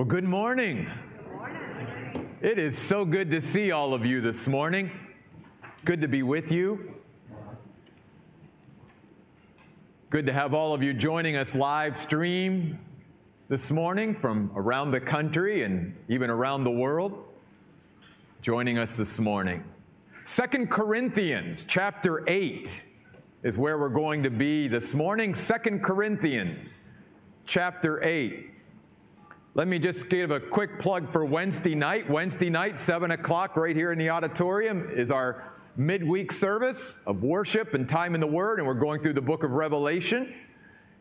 Well, good morning. It is so good to see all of you this morning. Good to be with you. Good to have all of you joining us live stream this morning from around the country and even around the world. Joining us this morning. Second Corinthians chapter 8 is where we're going to be this morning. Second Corinthians chapter 8. Let me just give a quick plug for Wednesday night. Wednesday night, 7 o'clock, right here in the auditorium, is our midweek service of worship and time in the Word, and we're going through the book of Revelation.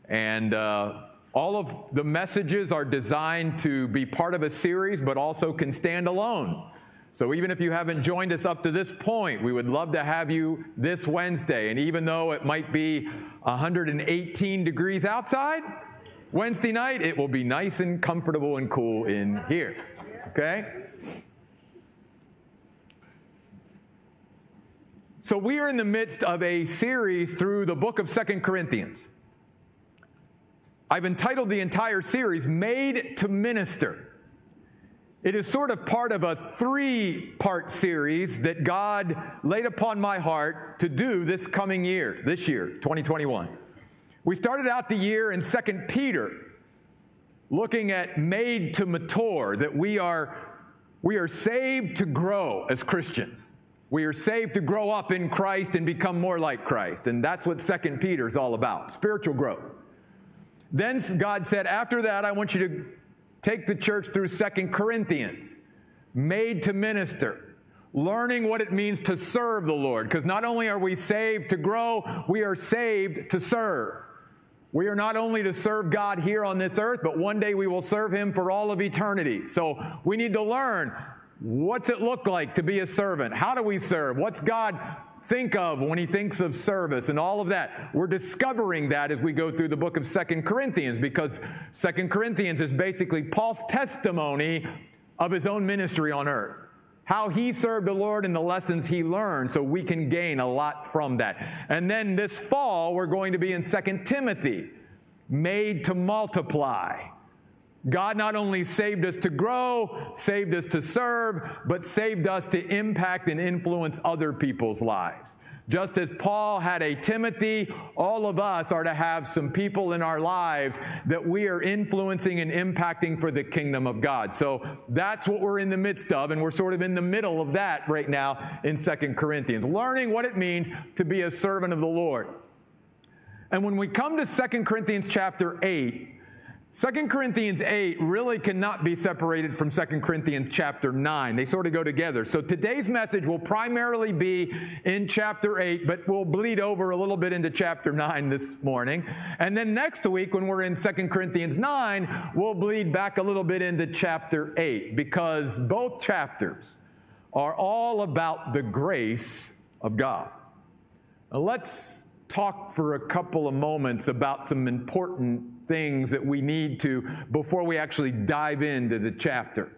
And uh, all of the messages are designed to be part of a series, but also can stand alone. So even if you haven't joined us up to this point, we would love to have you this Wednesday. And even though it might be 118 degrees outside, Wednesday night, it will be nice and comfortable and cool in here. Okay? So we are in the midst of a series through the book of Second Corinthians. I've entitled the entire series Made to Minister. It is sort of part of a three part series that God laid upon my heart to do this coming year, this year, 2021. We started out the year in 2 Peter looking at made to mature, that we are, we are saved to grow as Christians. We are saved to grow up in Christ and become more like Christ. And that's what 2 Peter is all about spiritual growth. Then God said, after that, I want you to take the church through 2 Corinthians, made to minister, learning what it means to serve the Lord. Because not only are we saved to grow, we are saved to serve. We are not only to serve God here on this earth, but one day we will serve Him for all of eternity. So we need to learn what's it look like to be a servant? How do we serve? What's God think of when He thinks of service and all of that? We're discovering that as we go through the book of Second Corinthians because Second Corinthians is basically Paul's testimony of his own ministry on earth how he served the Lord and the lessons he learned so we can gain a lot from that. And then this fall, we're going to be in 2 Timothy, made to multiply. God not only saved us to grow, saved us to serve, but saved us to impact and influence other people's lives. Just as Paul had a Timothy, all of us are to have some people in our lives that we are influencing and impacting for the kingdom of God. So that's what we're in the midst of, and we're sort of in the middle of that right now in Second Corinthians, learning what it means to be a servant of the Lord. And when we come to Second Corinthians chapter 8, 2 Corinthians 8 really cannot be separated from 2 Corinthians chapter 9. They sort of go together. So today's message will primarily be in chapter 8, but we'll bleed over a little bit into chapter 9 this morning. And then next week, when we're in 2 Corinthians 9, we'll bleed back a little bit into chapter 8 because both chapters are all about the grace of God. Now let's talk for a couple of moments about some important things that we need to before we actually dive into the chapter.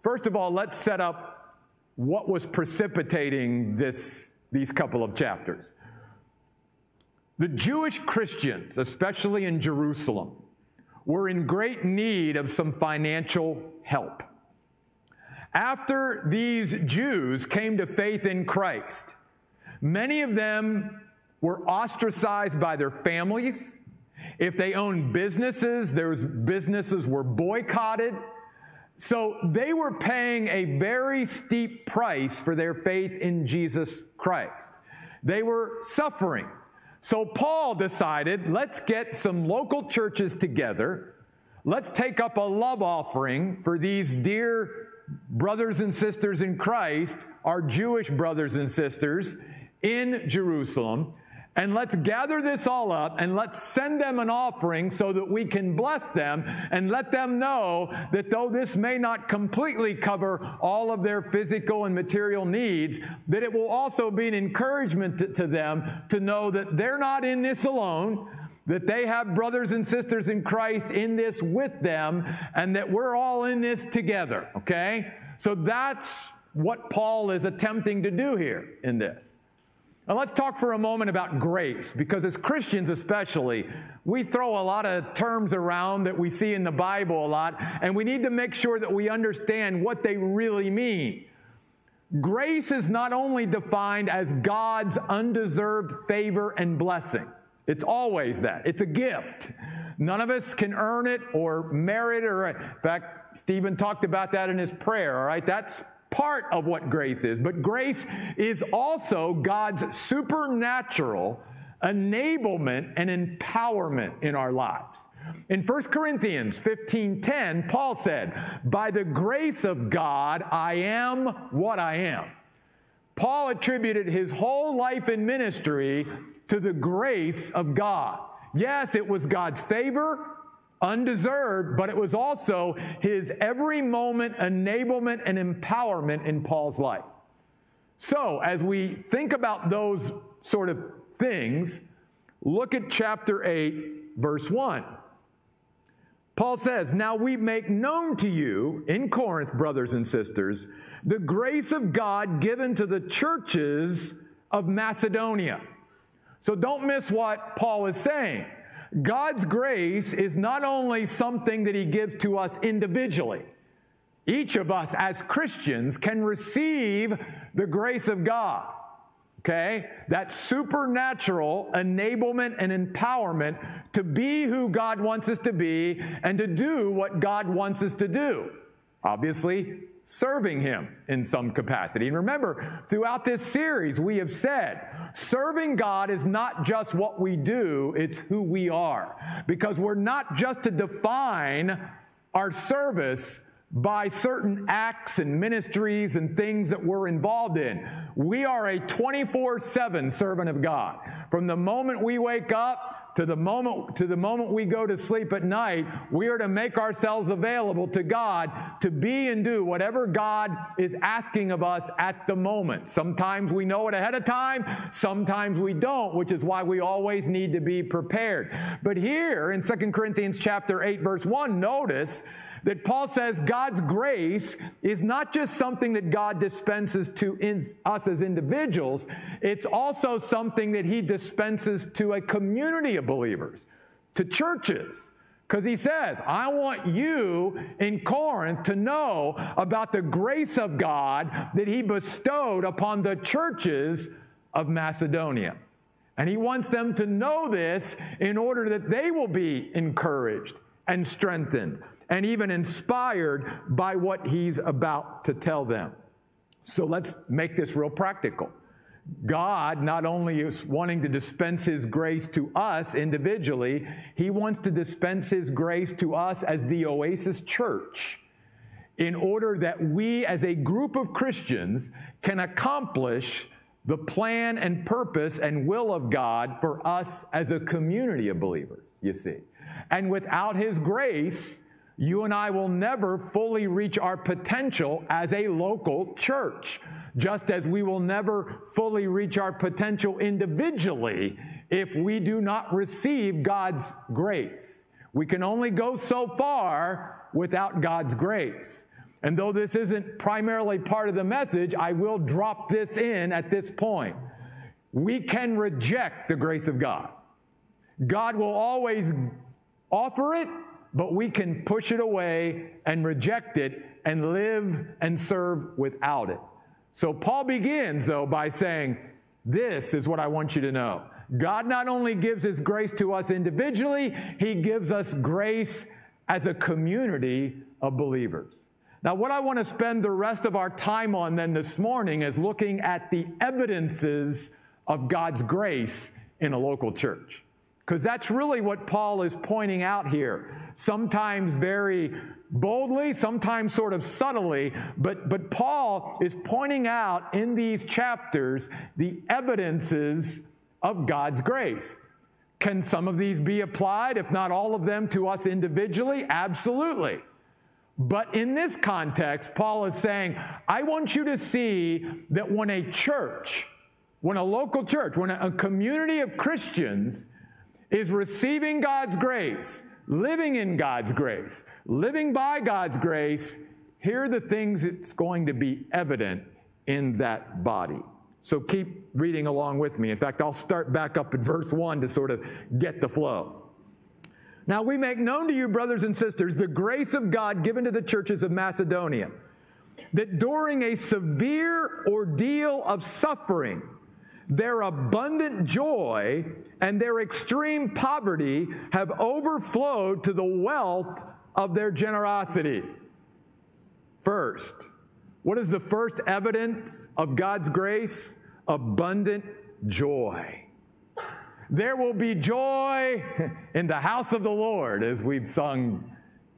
First of all, let's set up what was precipitating this, these couple of chapters. The Jewish Christians, especially in Jerusalem, were in great need of some financial help. After these Jews came to faith in Christ, many of them were ostracized by their families. If they owned businesses, their businesses were boycotted. So they were paying a very steep price for their faith in Jesus Christ. They were suffering. So Paul decided, let's get some local churches together. Let's take up a love offering for these dear brothers and sisters in Christ, our Jewish brothers and sisters in Jerusalem. And let's gather this all up and let's send them an offering so that we can bless them and let them know that though this may not completely cover all of their physical and material needs, that it will also be an encouragement to, to them to know that they're not in this alone, that they have brothers and sisters in Christ in this with them, and that we're all in this together, okay? So that's what Paul is attempting to do here in this. Now, let's talk for a moment about grace, because as Christians especially, we throw a lot of terms around that we see in the Bible a lot, and we need to make sure that we understand what they really mean. Grace is not only defined as God's undeserved favor and blessing, it's always that. It's a gift. None of us can earn it or merit it, or, in fact, Stephen talked about that in his prayer, all right? That's part of what grace is. But grace is also God's supernatural enablement and empowerment in our lives. In 1 Corinthians 15:10, Paul said, "By the grace of God, I am what I am." Paul attributed his whole life in ministry to the grace of God. Yes, it was God's favor, undeserved, but it was also his every moment enablement and empowerment in Paul's life. So, as we think about those sort of things, look at chapter 8, verse 1. Paul says, Now we make known to you in Corinth, brothers and sisters, the grace of God given to the churches of Macedonia. So don't miss what Paul is saying. God's grace is not only something that He gives to us individually, each of us as Christians can receive the grace of God. Okay? That supernatural enablement and empowerment to be who God wants us to be and to do what God wants us to do. Obviously, serving Him in some capacity. And remember, throughout this series, we have said serving God is not just what we do, it's who we are. Because we're not just to define our service by certain acts and ministries and things that we're involved in. We are a 24 7 servant of God. From the moment we wake up to the moment to the moment we go to sleep at night, we are to make ourselves available to God to be and do whatever God is asking of us at the moment. Sometimes we know it ahead of time, sometimes we don't, which is why we always need to be prepared. But here in 2 Corinthians chapter 8 verse 1, notice that Paul says God's grace is not just something that God dispenses to in, us as individuals, it's also something that he dispenses to a community of believers, to churches. Because he says, I want you in Corinth to know about the grace of God that he bestowed upon the churches of Macedonia. And he wants them to know this in order that they will be encouraged and strengthened and even inspired by what he's about to tell them. So let's make this real practical. God not only is wanting to dispense His grace to us individually, He wants to dispense His grace to us as the Oasis Church in order that we as a group of Christians can accomplish the plan and purpose and will of God for us as a community of believers, you see. And without His grace, you and I will never fully reach our potential as a local church, just as we will never fully reach our potential individually if we do not receive God's grace. We can only go so far without God's grace. And though this isn't primarily part of the message, I will drop this in at this point. We can reject the grace of God. God will always offer it but we can push it away and reject it and live and serve without it. So Paul begins, though, by saying, This is what I want you to know. God not only gives his grace to us individually, he gives us grace as a community of believers. Now, what I want to spend the rest of our time on then this morning is looking at the evidences of God's grace in a local church. Because that's really what Paul is pointing out here. Sometimes very boldly, sometimes sort of subtly, but, but Paul is pointing out in these chapters the evidences of God's grace. Can some of these be applied, if not all of them, to us individually? Absolutely. But in this context, Paul is saying, I want you to see that when a church, when a local church, when a community of Christians is receiving God's grace, living in God's grace, living by God's grace, here are the things that's going to be evident in that body. So keep reading along with me. In fact, I'll start back up at verse 1 to sort of get the flow. Now we make known to you, brothers and sisters, the grace of God given to the churches of Macedonia, that during a severe ordeal of suffering, their abundant joy and their extreme poverty have overflowed to the wealth of their generosity. First, what is the first evidence of God's grace? Abundant joy. There will be joy in the house of the Lord, as we've sung,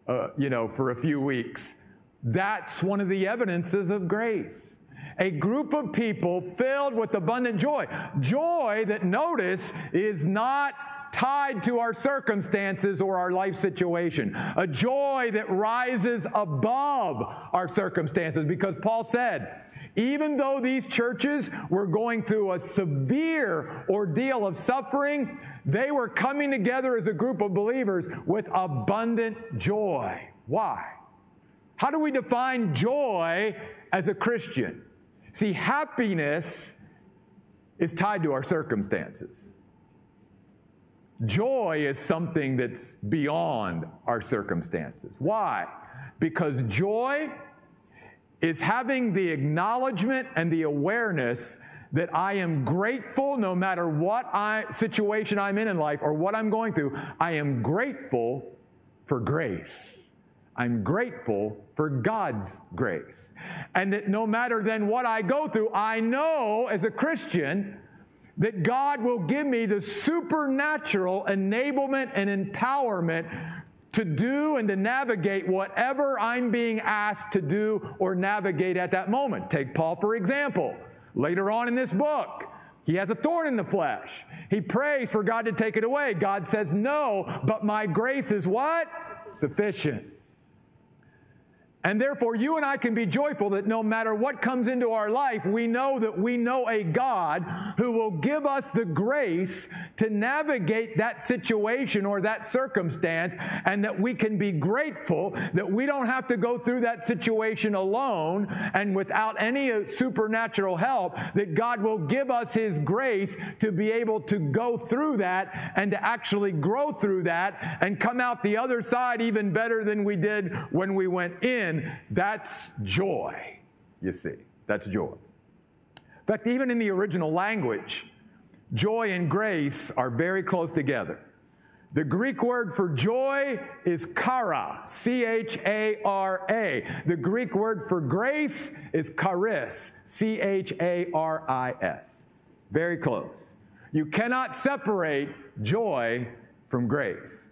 uh, you know, for a few weeks. That's one of the evidences of grace. A group of people filled with abundant joy. Joy that, notice, is not tied to our circumstances or our life situation. A joy that rises above our circumstances because Paul said, even though these churches were going through a severe ordeal of suffering, they were coming together as a group of believers with abundant joy. Why? How do we define joy as a Christian? See, happiness is tied to our circumstances. Joy is something that's beyond our circumstances. Why? Because joy is having the acknowledgement and the awareness that I am grateful no matter what I, situation I'm in in life or what I'm going through. I am grateful for grace. I'm grateful for God's grace. And that no matter then what I go through, I know as a Christian that God will give me the supernatural enablement and empowerment to do and to navigate whatever I'm being asked to do or navigate at that moment. Take Paul, for example. Later on in this book, he has a thorn in the flesh. He prays for God to take it away. God says, No, but my grace is what? Sufficient. And therefore, you and I can be joyful that no matter what comes into our life, we know that we know a God who will give us the grace to navigate that situation or that circumstance, and that we can be grateful that we don't have to go through that situation alone and without any uh, supernatural help, that God will give us His grace to be able to go through that and to actually grow through that and come out the other side even better than we did when we went in that's joy, you see. That's joy. In fact, even in the original language, joy and grace are very close together. The Greek word for joy is chara, C H A R A. The Greek word for grace is charis, C H A R I S. Very close. You cannot separate joy from grace.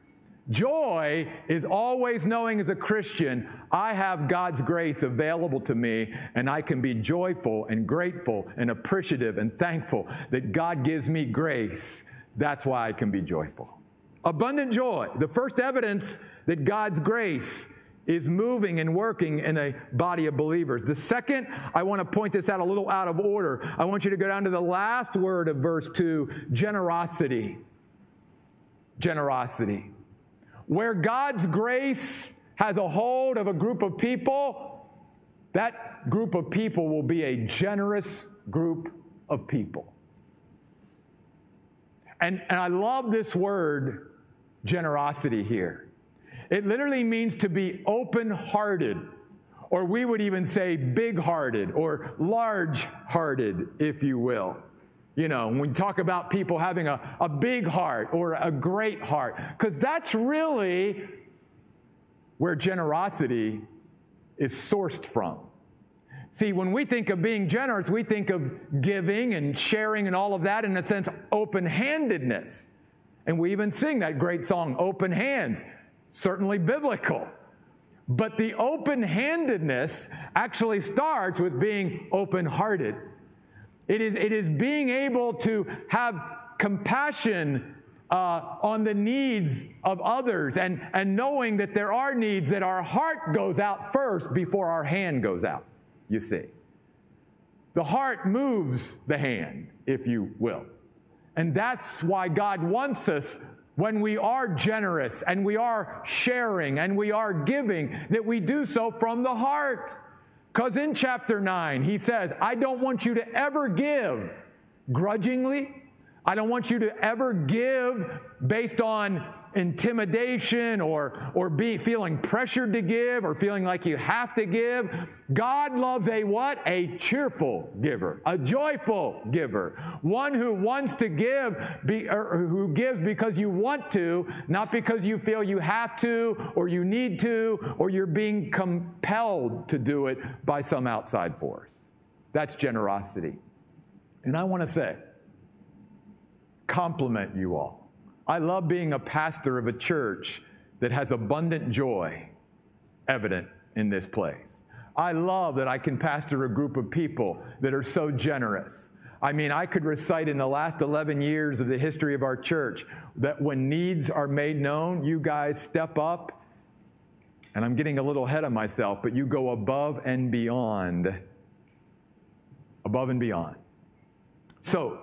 Joy is always knowing as a Christian, I have God's grace available to me, and I can be joyful and grateful and appreciative and thankful that God gives me grace. That's why I can be joyful. Abundant joy, the first evidence that God's grace is moving and working in a body of believers. The second, I want to point this out a little out of order. I want you to go down to the last word of verse 2 generosity. Generosity. Where God's grace has a hold of a group of people, that group of people will be a generous group of people. And, and I love this word, generosity, here. It literally means to be open hearted, or we would even say big hearted or large hearted, if you will. You know, when we talk about people having a, a big heart or a great heart, because that's really where generosity is sourced from. See, when we think of being generous, we think of giving and sharing and all of that, in a sense, open handedness. And we even sing that great song, Open Hands, certainly biblical. But the open handedness actually starts with being open hearted. It is, it is being able to have compassion uh, on the needs of others and, and knowing that there are needs that our heart goes out first before our hand goes out, you see. The heart moves the hand, if you will. And that's why God wants us when we are generous and we are sharing and we are giving, that we do so from the heart. Because in chapter 9, he says, I don't want you to ever give grudgingly. I don't want you to ever give based on intimidation or, or be feeling pressured to give or feeling like you have to give. God loves a what? A cheerful giver, a joyful giver, one who wants to give, be, or who gives because you want to, not because you feel you have to or you need to or you're being compelled to do it by some outside force. That's generosity. And I want to say, compliment you all I love being a pastor of a church that has abundant joy evident in this place. I love that I can pastor a group of people that are so generous. I mean, I could recite in the last 11 years of the history of our church that when needs are made known, you guys step up. And I'm getting a little ahead of myself, but you go above and beyond. Above and beyond. So,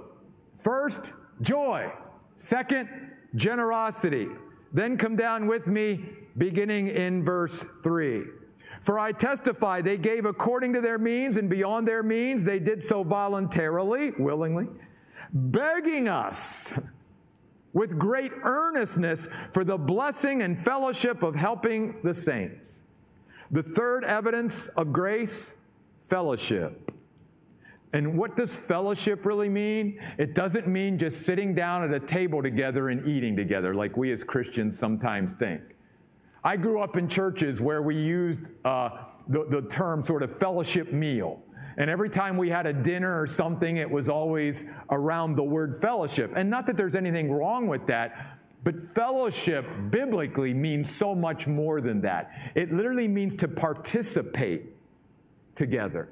first, joy. Second, generosity. Then come down with me, beginning in verse 3. For I testify they gave according to their means, and beyond their means they did so voluntarily, willingly, begging us with great earnestness for the blessing and fellowship of helping the saints. The third evidence of grace, fellowship. And what does fellowship really mean? It doesn't mean just sitting down at a table together and eating together like we as Christians sometimes think. I grew up in churches where we used uh, the, the term sort of fellowship meal. And every time we had a dinner or something, it was always around the word fellowship. And not that there's anything wrong with that, but fellowship biblically means so much more than that. It literally means to participate together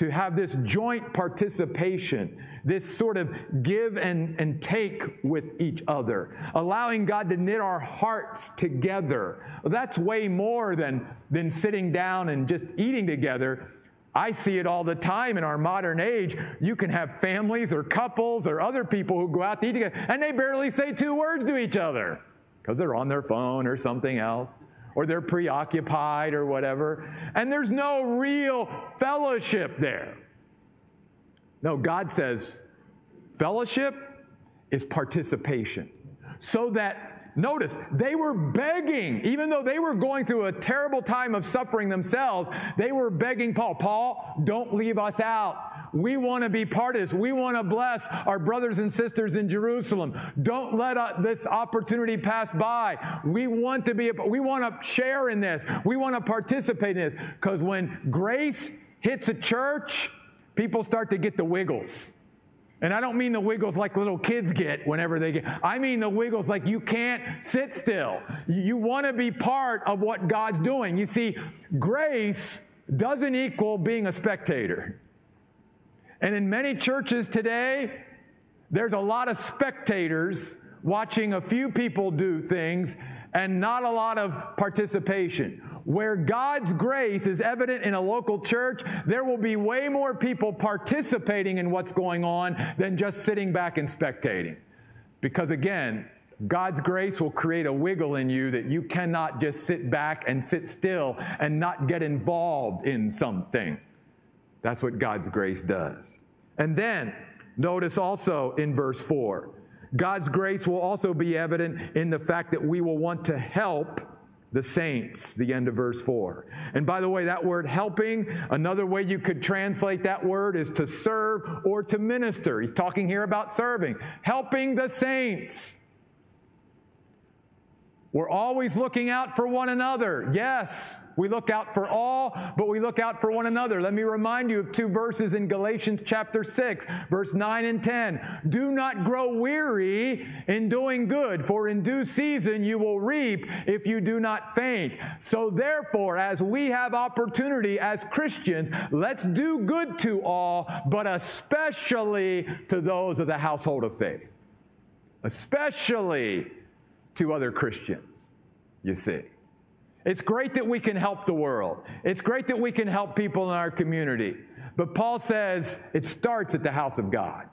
to have this joint participation, this sort of give and, and take with each other, allowing God to knit our hearts together. That's way more than, than sitting down and just eating together. I see it all the time in our modern age. You can have families or couples or other people who go out to eat together and they barely say two words to each other because they're on their phone or something else or they're preoccupied or whatever. And there's no real fellowship there. No, God says fellowship is participation. So that, notice, they were begging, even though they were going through a terrible time of suffering themselves, they were begging Paul, Paul, don't leave us out. We want to be part of this. We want to bless our brothers and sisters in Jerusalem. Don't let uh, this opportunity pass by. We want to be, a, we want to share in this. We want to participate in this. Because when grace hits a church, people start to get the wiggles. And I don't mean the wiggles like little kids get whenever they get. I mean the wiggles like you can't sit still. You want to be part of what God's doing. You see, grace doesn't equal being a spectator. And in many churches today, there's a lot of spectators watching a few people do things and not a lot of participation. Where God's grace is evident in a local church, there will be way more people participating in what's going on than just sitting back and spectating. Because again, God's grace will create a wiggle in you that you cannot just sit back and sit still and not get involved in something. That's what God's grace does. And then, notice also in verse 4, God's grace will also be evident in the fact that we will want to help the saints, the end of verse 4. And by the way, that word helping, another way you could translate that word is to serve or to minister. He's talking here about serving, helping the saints. We're always looking out for one another. Yes, we look out for all, but we look out for one another. Let me remind you of two verses in Galatians chapter 6, verse 9 and 10. Do not grow weary in doing good, for in due season you will reap if you do not faint. So therefore, as we have opportunity as Christians, let's do good to all, but especially to those of the household of faith. Especially to other Christians, you see. It's great that we can help the world. It's great that we can help people in our community. But Paul says it starts at the house of God.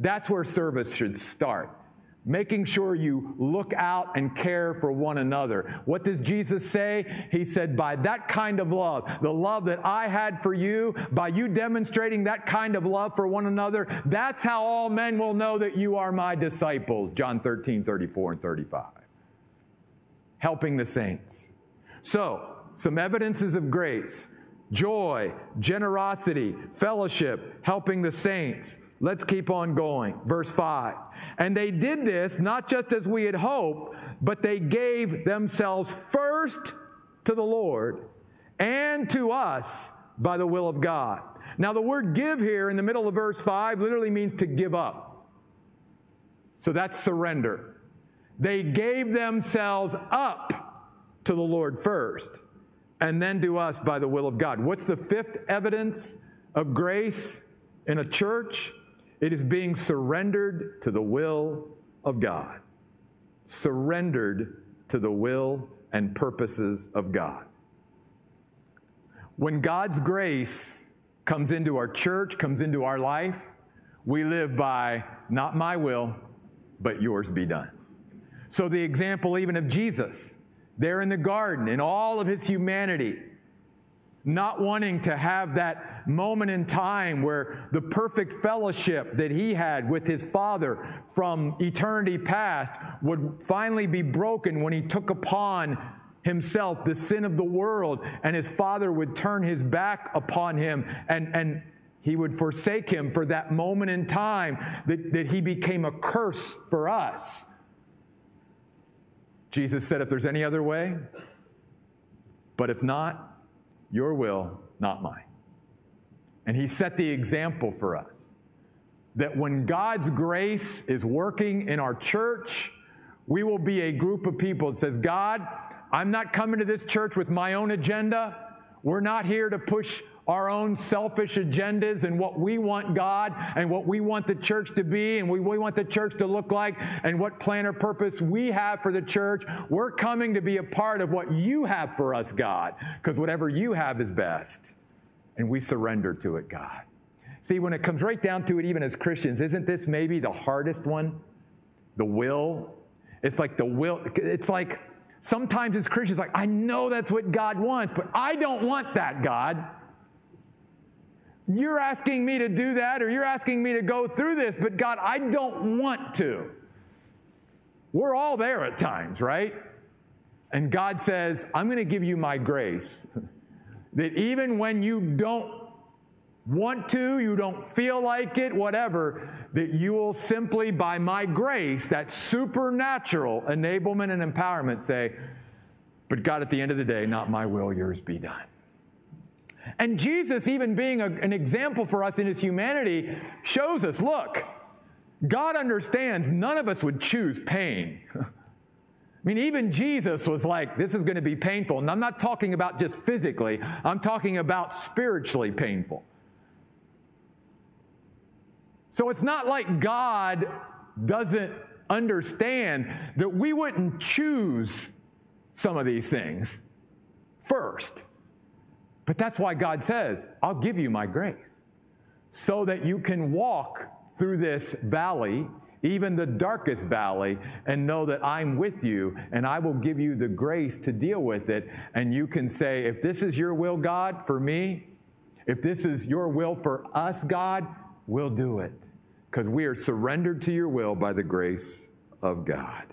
That's where service should start. Making sure you look out and care for one another. What does Jesus say? He said, By that kind of love, the love that I had for you, by you demonstrating that kind of love for one another, that's how all men will know that you are my disciples. John 13, 34, and 35. Helping the saints. So, some evidences of grace joy, generosity, fellowship, helping the saints. Let's keep on going. Verse 5. And they did this not just as we had hoped, but they gave themselves first to the Lord and to us by the will of God. Now, the word give here in the middle of verse 5 literally means to give up. So that's surrender. They gave themselves up to the Lord first and then to us by the will of God. What's the fifth evidence of grace in a church? It is being surrendered to the will of God. Surrendered to the will and purposes of God. When God's grace comes into our church, comes into our life, we live by not my will, but yours be done. So, the example even of Jesus, there in the garden, in all of his humanity, not wanting to have that moment in time where the perfect fellowship that he had with his Father from eternity past would finally be broken when he took upon himself the sin of the world and his Father would turn his back upon him and, and he would forsake him for that moment in time that, that he became a curse for us. Jesus said, If there's any other way, but if not, your will, not mine. And he set the example for us that when God's grace is working in our church, we will be a group of people that says, God, I'm not coming to this church with my own agenda. We're not here to push our own selfish agendas and what we want God and what we want the church to be and we, we want the church to look like and what plan or purpose we have for the church. We're coming to be a part of what you have for us, God, because whatever you have is best. And we surrender to it, God. See, when it comes right down to it, even as Christians, isn't this maybe the hardest one? The will. It's like the will, it's like, Sometimes as Christians, like, I know that's what God wants, but I don't want that, God. You're asking me to do that, or you're asking me to go through this, but God, I don't want to. We're all there at times, right? And God says, I'm going to give you my grace. that even when you don't want to, you don't feel like it, whatever, that you will simply, by my grace, that supernatural enablement and empowerment, say, But God, at the end of the day, not my will, yours be done. And Jesus, even being a, an example for us in his humanity, shows us look, God understands none of us would choose pain. I mean, even Jesus was like, this is going to be painful. And I'm not talking about just physically, I'm talking about spiritually painful. So it's not like God doesn't understand that we wouldn't choose some of these things first. But that's why God says, I'll give you my grace so that you can walk through this valley, even the darkest valley, and know that I'm with you and I will give you the grace to deal with it. And you can say, if this is your will, God, for me, if this is your will for us, God, we'll do it because we are surrendered to your will by the grace of God.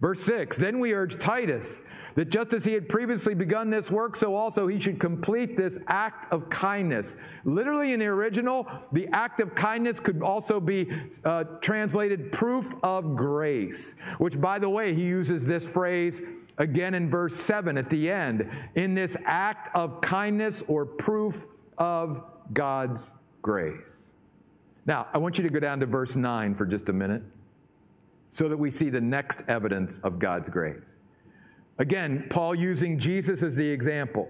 Verse 6 Then we urge Titus that just as he had previously begun this work, so also he should complete this act of kindness. Literally, in the original, the act of kindness could also be uh, translated proof of grace, which, by the way, he uses this phrase again in verse 7 at the end in this act of kindness or proof of God's grace. Now, I want you to go down to verse 9 for just a minute so that we see the next evidence of God's grace. Again, Paul using Jesus as the example.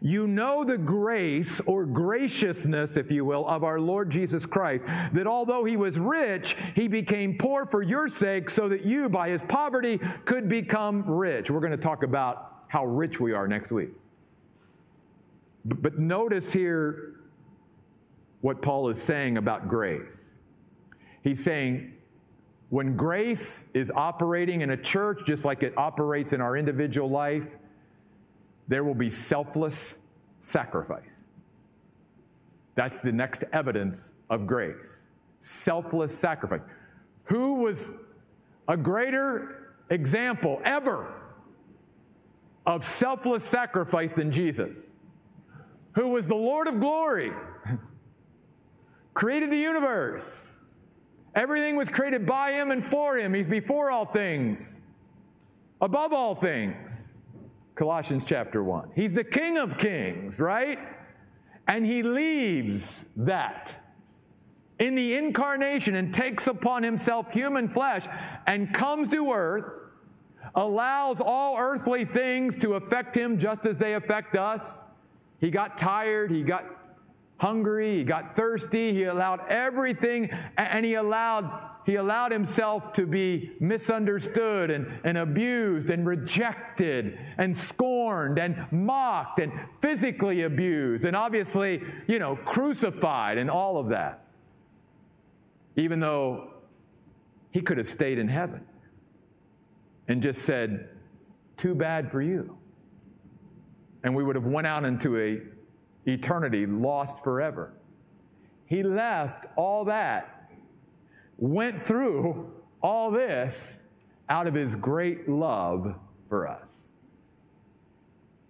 You know the grace or graciousness, if you will, of our Lord Jesus Christ, that although he was rich, he became poor for your sake so that you, by his poverty, could become rich. We're going to talk about how rich we are next week. But notice here what Paul is saying about grace. He's saying, When grace is operating in a church, just like it operates in our individual life, there will be selfless sacrifice. That's the next evidence of grace selfless sacrifice. Who was a greater example ever of selfless sacrifice than Jesus? Who was the Lord of glory, created the universe. Everything was created by him and for him. He's before all things, above all things. Colossians chapter 1. He's the King of kings, right? And he leaves that in the incarnation and takes upon himself human flesh and comes to earth, allows all earthly things to affect him just as they affect us. He got tired, he got hungry, he got thirsty, he allowed everything, and he allowed he allowed himself to be misunderstood and, and abused and rejected and scorned and mocked and physically abused and obviously, you know, crucified and all of that. Even though he could have stayed in heaven and just said, too bad for you. And we would have went out into a eternity lost forever. He left all that went through all this out of his great love for us.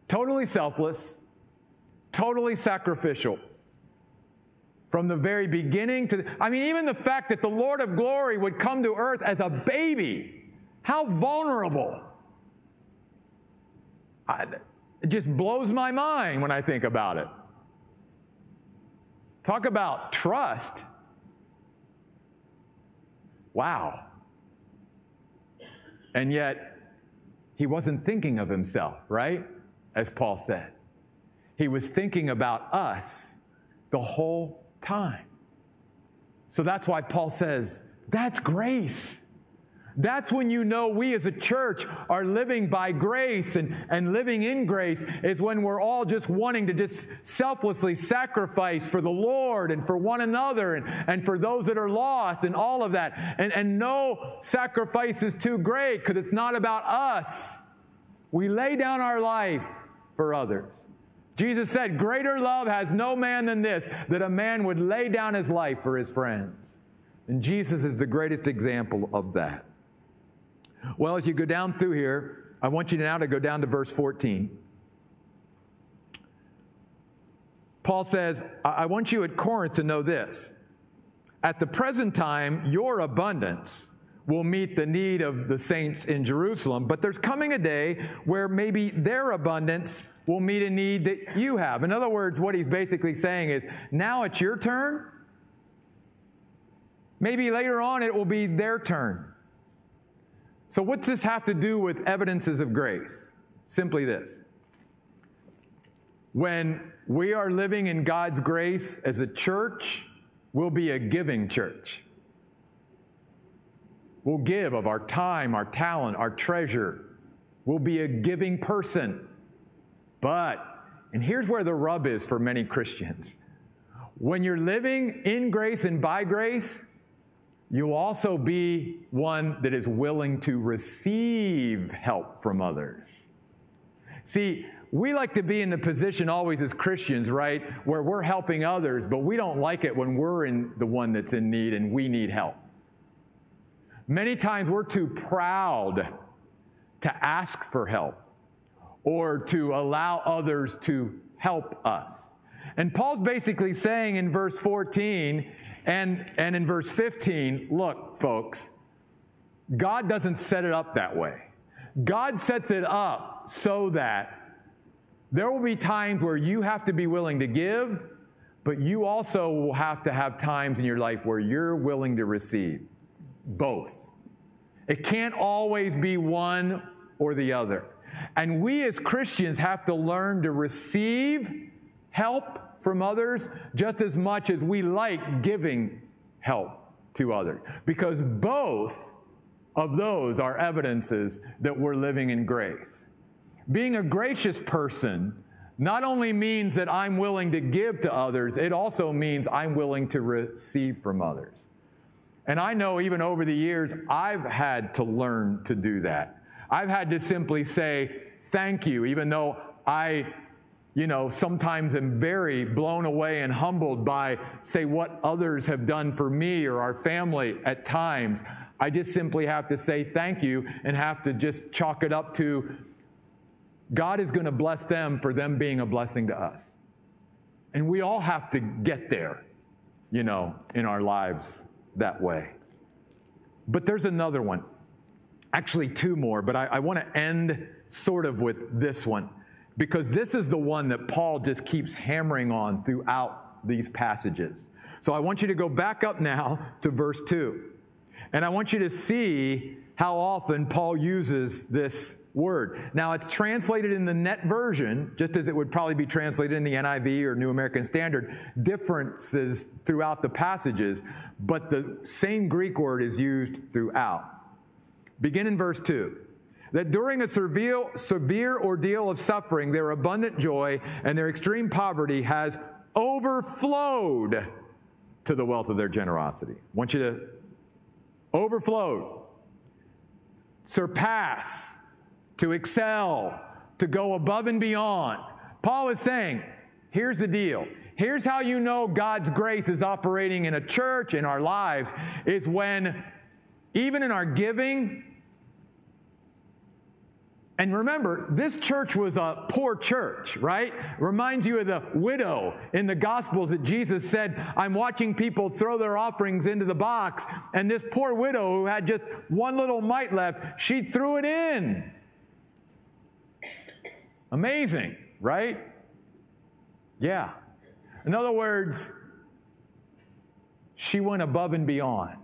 Totally selfless, totally sacrificial. From the very beginning to, I mean, even the fact that the Lord of glory would come to earth as a baby, how vulnerable. I, it just blows my mind when I think about it. Talk about trust. Wow. And yet, he wasn't thinking of himself, right? As Paul said. He was thinking about us the whole time. So that's why Paul says, that's grace. That's when you know we as a church are living by grace and, and living in grace is when we're all just wanting to just selflessly sacrifice for the Lord and for one another and, and for those that are lost and all of that. And, and no sacrifice is too great because it's not about us. We lay down our life for others. Jesus said, Greater love has no man than this, that a man would lay down his life for his friends. And Jesus is the greatest example of that. Well, as you go down through here, I want you now to go down to verse 14. Paul says, I want you at Corinth to know this. At the present time, your abundance will meet the need of the saints in Jerusalem, but there's coming a day where maybe their abundance will meet a need that you have. In other words, what he's basically saying is, now it's your turn. Maybe later on it will be their turn. So, what's this have to do with evidences of grace? Simply this. When we are living in God's grace as a church, we'll be a giving church. We'll give of our time, our talent, our treasure. We'll be a giving person. But, and here's where the rub is for many Christians when you're living in grace and by grace, you also be one that is willing to receive help from others. See, we like to be in the position always as Christians, right, where we're helping others, but we don't like it when we're in the one that's in need and we need help. Many times we're too proud to ask for help or to allow others to help us. And Paul's basically saying in verse 14, and, and in verse 15, look, folks, God doesn't set it up that way. God sets it up so that there will be times where you have to be willing to give, but you also will have to have times in your life where you're willing to receive. Both. It can't always be one or the other. And we as Christians have to learn to receive help from others just as much as we like giving help to others. Because both of those are evidences that we're living in grace. Being a gracious person not only means that I'm willing to give to others, it also means I'm willing to receive from others. And I know even over the years, I've had to learn to do that. I've had to simply say, thank you, even though I, you know, sometimes am very blown away and humbled by, say, what others have done for me or our family at times. I just simply have to say thank you and have to just chalk it up to God is going to bless them for them being a blessing to us. And we all have to get there, you know, in our lives that way. But there's another one, actually, two more, but I, I want to end sort of with this one because this is the one that Paul just keeps hammering on throughout these passages. So I want you to go back up now to verse 2. And I want you to see how often Paul uses this word. Now, it's translated in the net version, just as it would probably be translated in the NIV or New American Standard, differences throughout the passages, but the same Greek word is used throughout. Begin in verse 2 that during a severe, severe ordeal of suffering, their abundant joy and their extreme poverty has overflowed to the wealth of their generosity. I want you to overflow, surpass, to excel, to go above and beyond. Paul is saying, here's the deal. Here's how you know God's grace is operating in a church, in our lives, is when even in our giving, and remember, this church was a poor church, right? Reminds you of the widow in the Gospels that Jesus said, I'm watching people throw their offerings into the box. And this poor widow who had just one little mite left, she threw it in. Amazing, right? Yeah. In other words, she went above and beyond.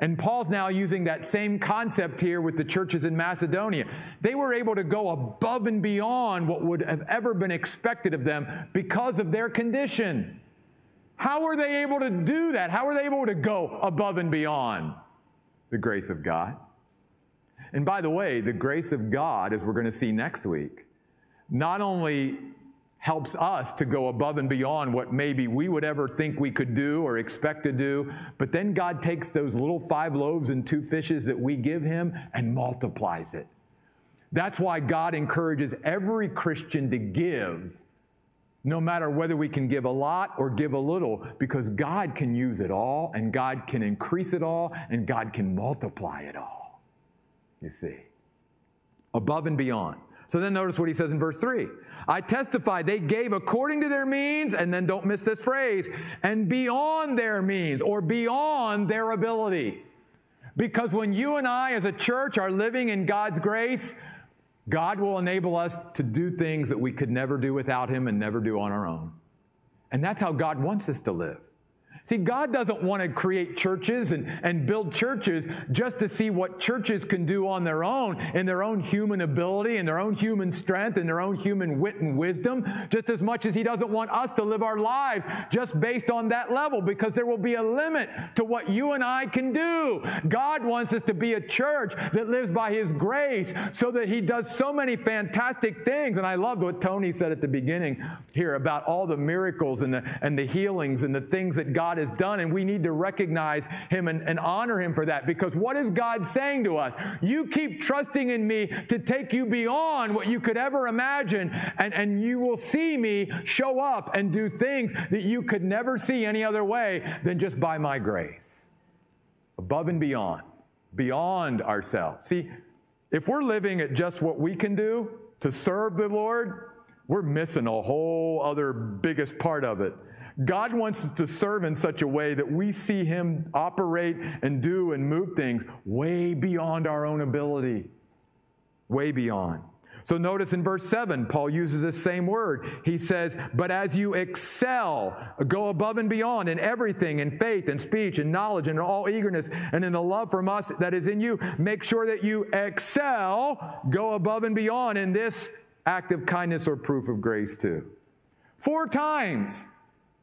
And Paul's now using that same concept here with the churches in Macedonia. They were able to go above and beyond what would have ever been expected of them because of their condition. How were they able to do that? How were they able to go above and beyond? The grace of God. And by the way, the grace of God, as we're going to see next week, not only helps us to go above and beyond what maybe we would ever think we could do or expect to do. But then God takes those little five loaves and two fishes that we give Him and multiplies it. That's why God encourages every Christian to give, no matter whether we can give a lot or give a little, because God can use it all and God can increase it all and God can multiply it all. You see, above and beyond. So then notice what he says in verse 3. I testify they gave according to their means, and then don't miss this phrase, and beyond their means or beyond their ability. Because when you and I as a church are living in God's grace, God will enable us to do things that we could never do without Him and never do on our own. And that's how God wants us to live. See, God doesn't want to create churches and, and build churches just to see what churches can do on their own, in their own human ability, in their own human strength, in their own human wit and wisdom, just as much as He doesn't want us to live our lives just based on that level, because there will be a limit to what you and I can do. God wants us to be a church that lives by His grace so that He does so many fantastic things. And I loved what Tony said at the beginning here about all the miracles and the, and the healings and the things that God God has done, and we need to recognize Him and, and honor Him for that. Because what is God saying to us? You keep trusting in me to take you beyond what you could ever imagine, and, and you will see me show up and do things that you could never see any other way than just by my grace. Above and beyond, beyond ourselves. See, if we're living at just what we can do to serve the Lord, we're missing a whole other biggest part of it God wants us to serve in such a way that we see Him operate and do and move things way beyond our own ability. Way beyond. So notice in verse 7, Paul uses this same word. He says, But as you excel, go above and beyond in everything, in faith and speech and knowledge and all eagerness and in the love from us that is in you, make sure that you excel, go above and beyond in this act of kindness or proof of grace too. Four times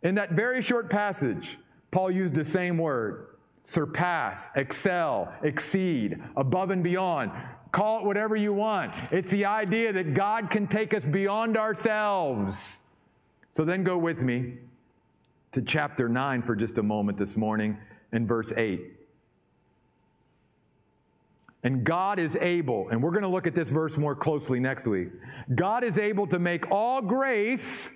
in that very short passage, Paul used the same word surpass, excel, exceed, above and beyond. Call it whatever you want. It's the idea that God can take us beyond ourselves. So then go with me to chapter 9 for just a moment this morning in verse 8. And God is able, and we're going to look at this verse more closely next week. God is able to make all grace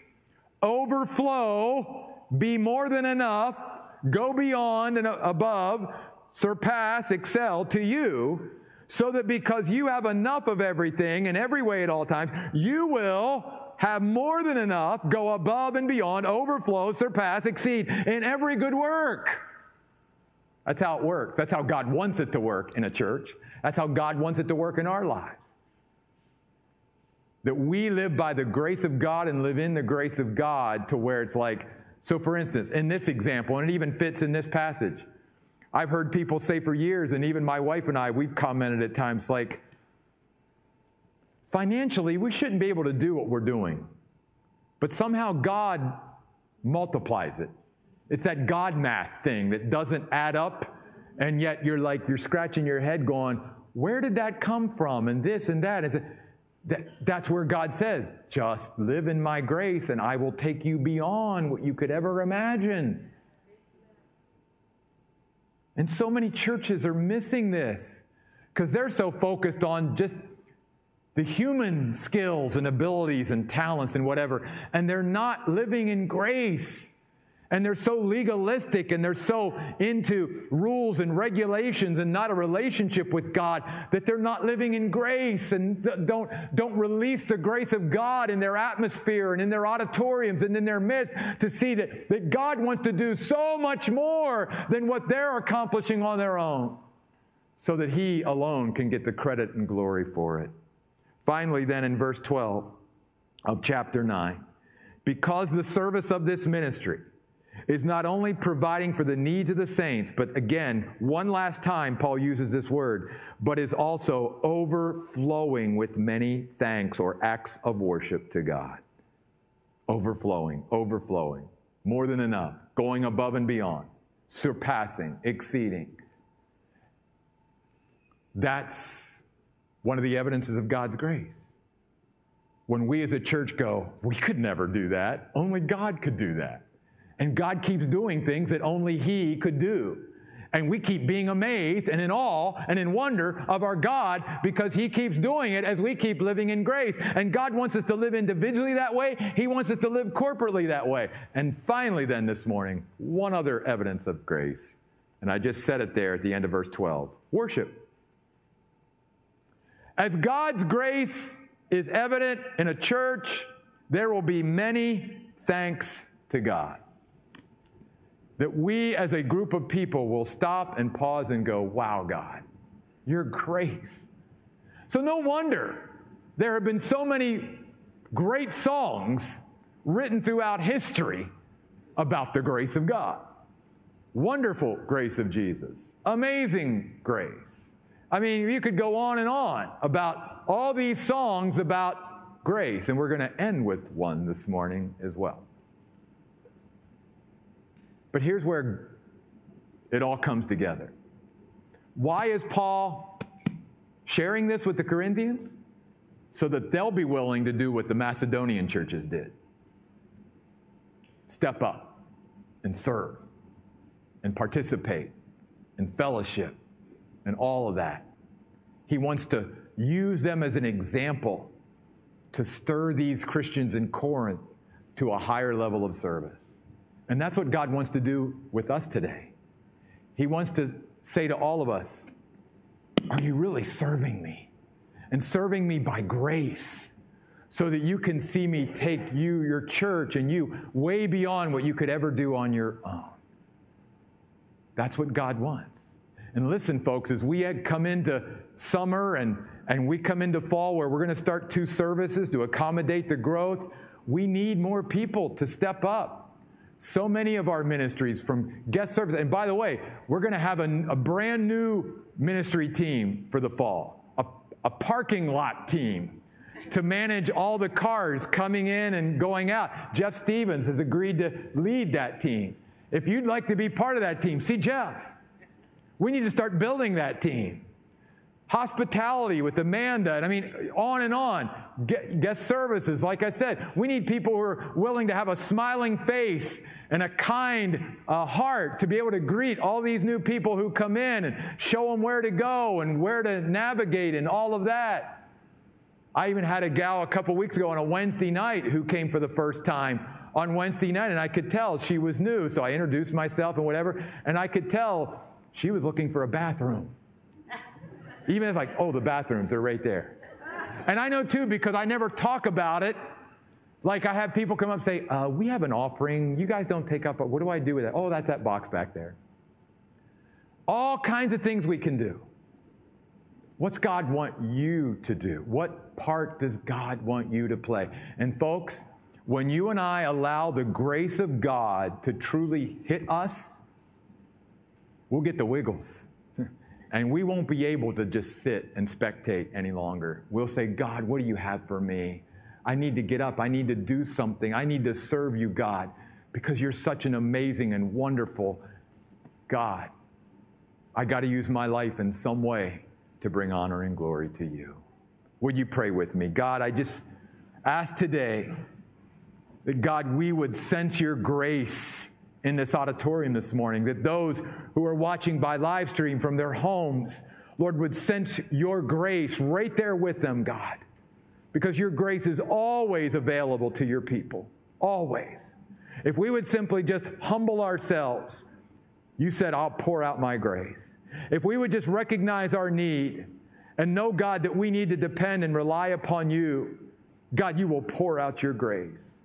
overflow, be more than enough, go beyond and above, surpass, excel to you, so that because you have enough of everything in every way at all times, you will have more than enough, go above and beyond, overflow, surpass, exceed in every good work. That's how it works. That's how God wants it to work in a church. That's how God wants it to work in our lives. That we live by the grace of God and live in the grace of God to where it's like, so for instance, in this example, and it even fits in this passage, I've heard people say for years, and even my wife and I, we've commented at times like, financially, we shouldn't be able to do what we're doing. But somehow God multiplies it. It's that God math thing that doesn't add up, and yet you're like, you're scratching your head going, where did that come from? And this and that. And that's where God says, just live in my grace, and I will take you beyond what you could ever imagine. And so many churches are missing this because they're so focused on just the human skills and abilities and talents and whatever, and they're not living in grace and they're so legalistic and they're so into rules and regulations and not a relationship with God that they're not living in grace and don't, don't release the grace of God in their atmosphere and in their auditoriums and in their midst to see that, that God wants to do so much more than what they're accomplishing on their own so that He alone can get the credit and glory for it. Finally, then in verse 12 of chapter 9, because the service of this ministry, is not only providing for the needs of the saints, but again, one last time, Paul uses this word, but is also overflowing with many thanks or acts of worship to God. Overflowing, overflowing, more than enough, going above and beyond, surpassing, exceeding. That's one of the evidences of God's grace. When we as a church go, we could never do that, only God could do that. And God keeps doing things that only He could do. And we keep being amazed and in awe and in wonder of our God because He keeps doing it as we keep living in grace. And God wants us to live individually that way. He wants us to live corporately that way. And finally, then this morning, one other evidence of grace. And I just said it there at the end of verse 12 worship. As God's grace is evident in a church, there will be many thanks to God that we as a group of people will stop and pause and go, Wow, God, your grace. So, no wonder there have been so many great songs written throughout history about the grace of God. Wonderful grace of Jesus, amazing grace. I mean, you could go on and on about all these songs about grace, and we're going to end with one this morning as well. But here's where it all comes together. Why is Paul sharing this with the Corinthians? So that they'll be willing to do what the Macedonian churches did step up and serve and participate and fellowship and all of that. He wants to use them as an example to stir these Christians in Corinth to a higher level of service. And that's what God wants to do with us today. He wants to say to all of us, Are you really serving me? And serving me by grace so that you can see me take you, your church, and you way beyond what you could ever do on your own. That's what God wants. And listen, folks, as we come into summer and, and we come into fall where we're going to start two services to accommodate the growth, we need more people to step up so many of our ministries from guest service. And by the way, we're going to have a, a, brand new ministry team for the fall, a, a parking lot team to manage all the cars coming in and going out. Jeff Stevens has agreed to lead that team. If you'd like to be part of that team, see Jeff. We need to start building that team. Hospitality with Amanda, and I mean, on and on. guest services. Like I said, we need people who are willing to have a smiling face and a kind uh, heart to be able to greet all these new people who come in and show them where to go and where to navigate and all of that. I even had a gal a couple weeks ago on a Wednesday night who came for the first time on Wednesday night, and I could tell she was new. So I introduced myself and whatever, and I could tell she was looking for a bathroom. Even if, like, oh, the bathrooms are right there. And I know too because I never talk about it. Like I have people come up and say, uh, "We have an offering. You guys don't take up. But what do I do with it? Oh, that's that box back there." All kinds of things we can do. What's God want you to do? What part does God want you to play? And folks, when you and I allow the grace of God to truly hit us, we'll get the wiggles. And we won't be able to just sit and spectate any longer. We'll say, God, what do you have for me? I need to get up. I need to do something. I need to serve you, God, because you're such an amazing and wonderful God. I got to use my life in some way to bring honor and glory to you. Would you pray with me? God, I just ask today that, God, we would sense your grace in this auditorium this morning, that those who are watching by live stream from their homes, Lord, would sense your grace right there with them, God, because your grace is always available to your people, always. If we would simply just humble ourselves, you said, I'll pour out my grace. If we would just recognize our need and know, God, that we need to depend and rely upon you, God, you will pour out your grace.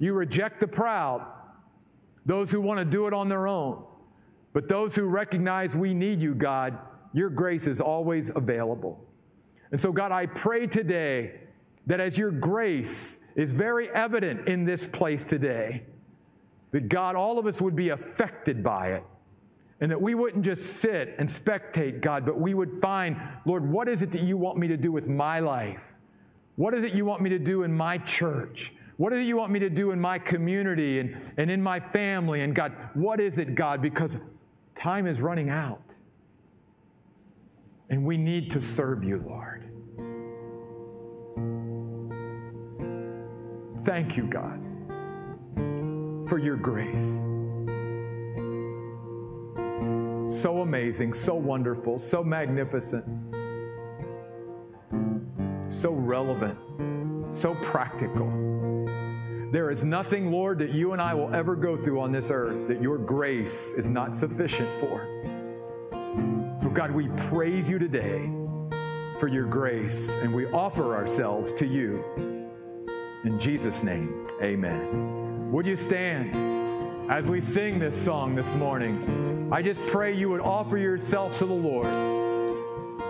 You reject the proud those who want to do it on their own. But those who recognize we need you, God, your grace is always available. And so, God, I pray today that as your grace is very evident in this place today, that God, all of us would be affected by it. And that we wouldn't just sit and spectate, God, but we would find, Lord, what is it that you want me to do with my life? What is it you want me to do in my church? What do you want me to do in my community and, and in my family? And God, what is it, God? Because time is running out. And we need to serve you, Lord. Thank you, God, for your grace. So amazing, so wonderful, so magnificent, so relevant, so practical. There is nothing, Lord, that you and I will ever go through on this earth that your grace is not sufficient for. So, God, we praise you today for your grace, and we offer ourselves to you. In Jesus' name, amen. Would you stand as we sing this song this morning? I just pray you would offer yourself to the Lord.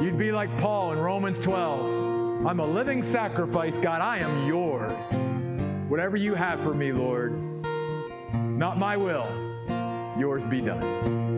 You'd be like Paul in Romans 12. I'm a living sacrifice, God. I am yours. Whatever you have for me, Lord, not my will, yours be done.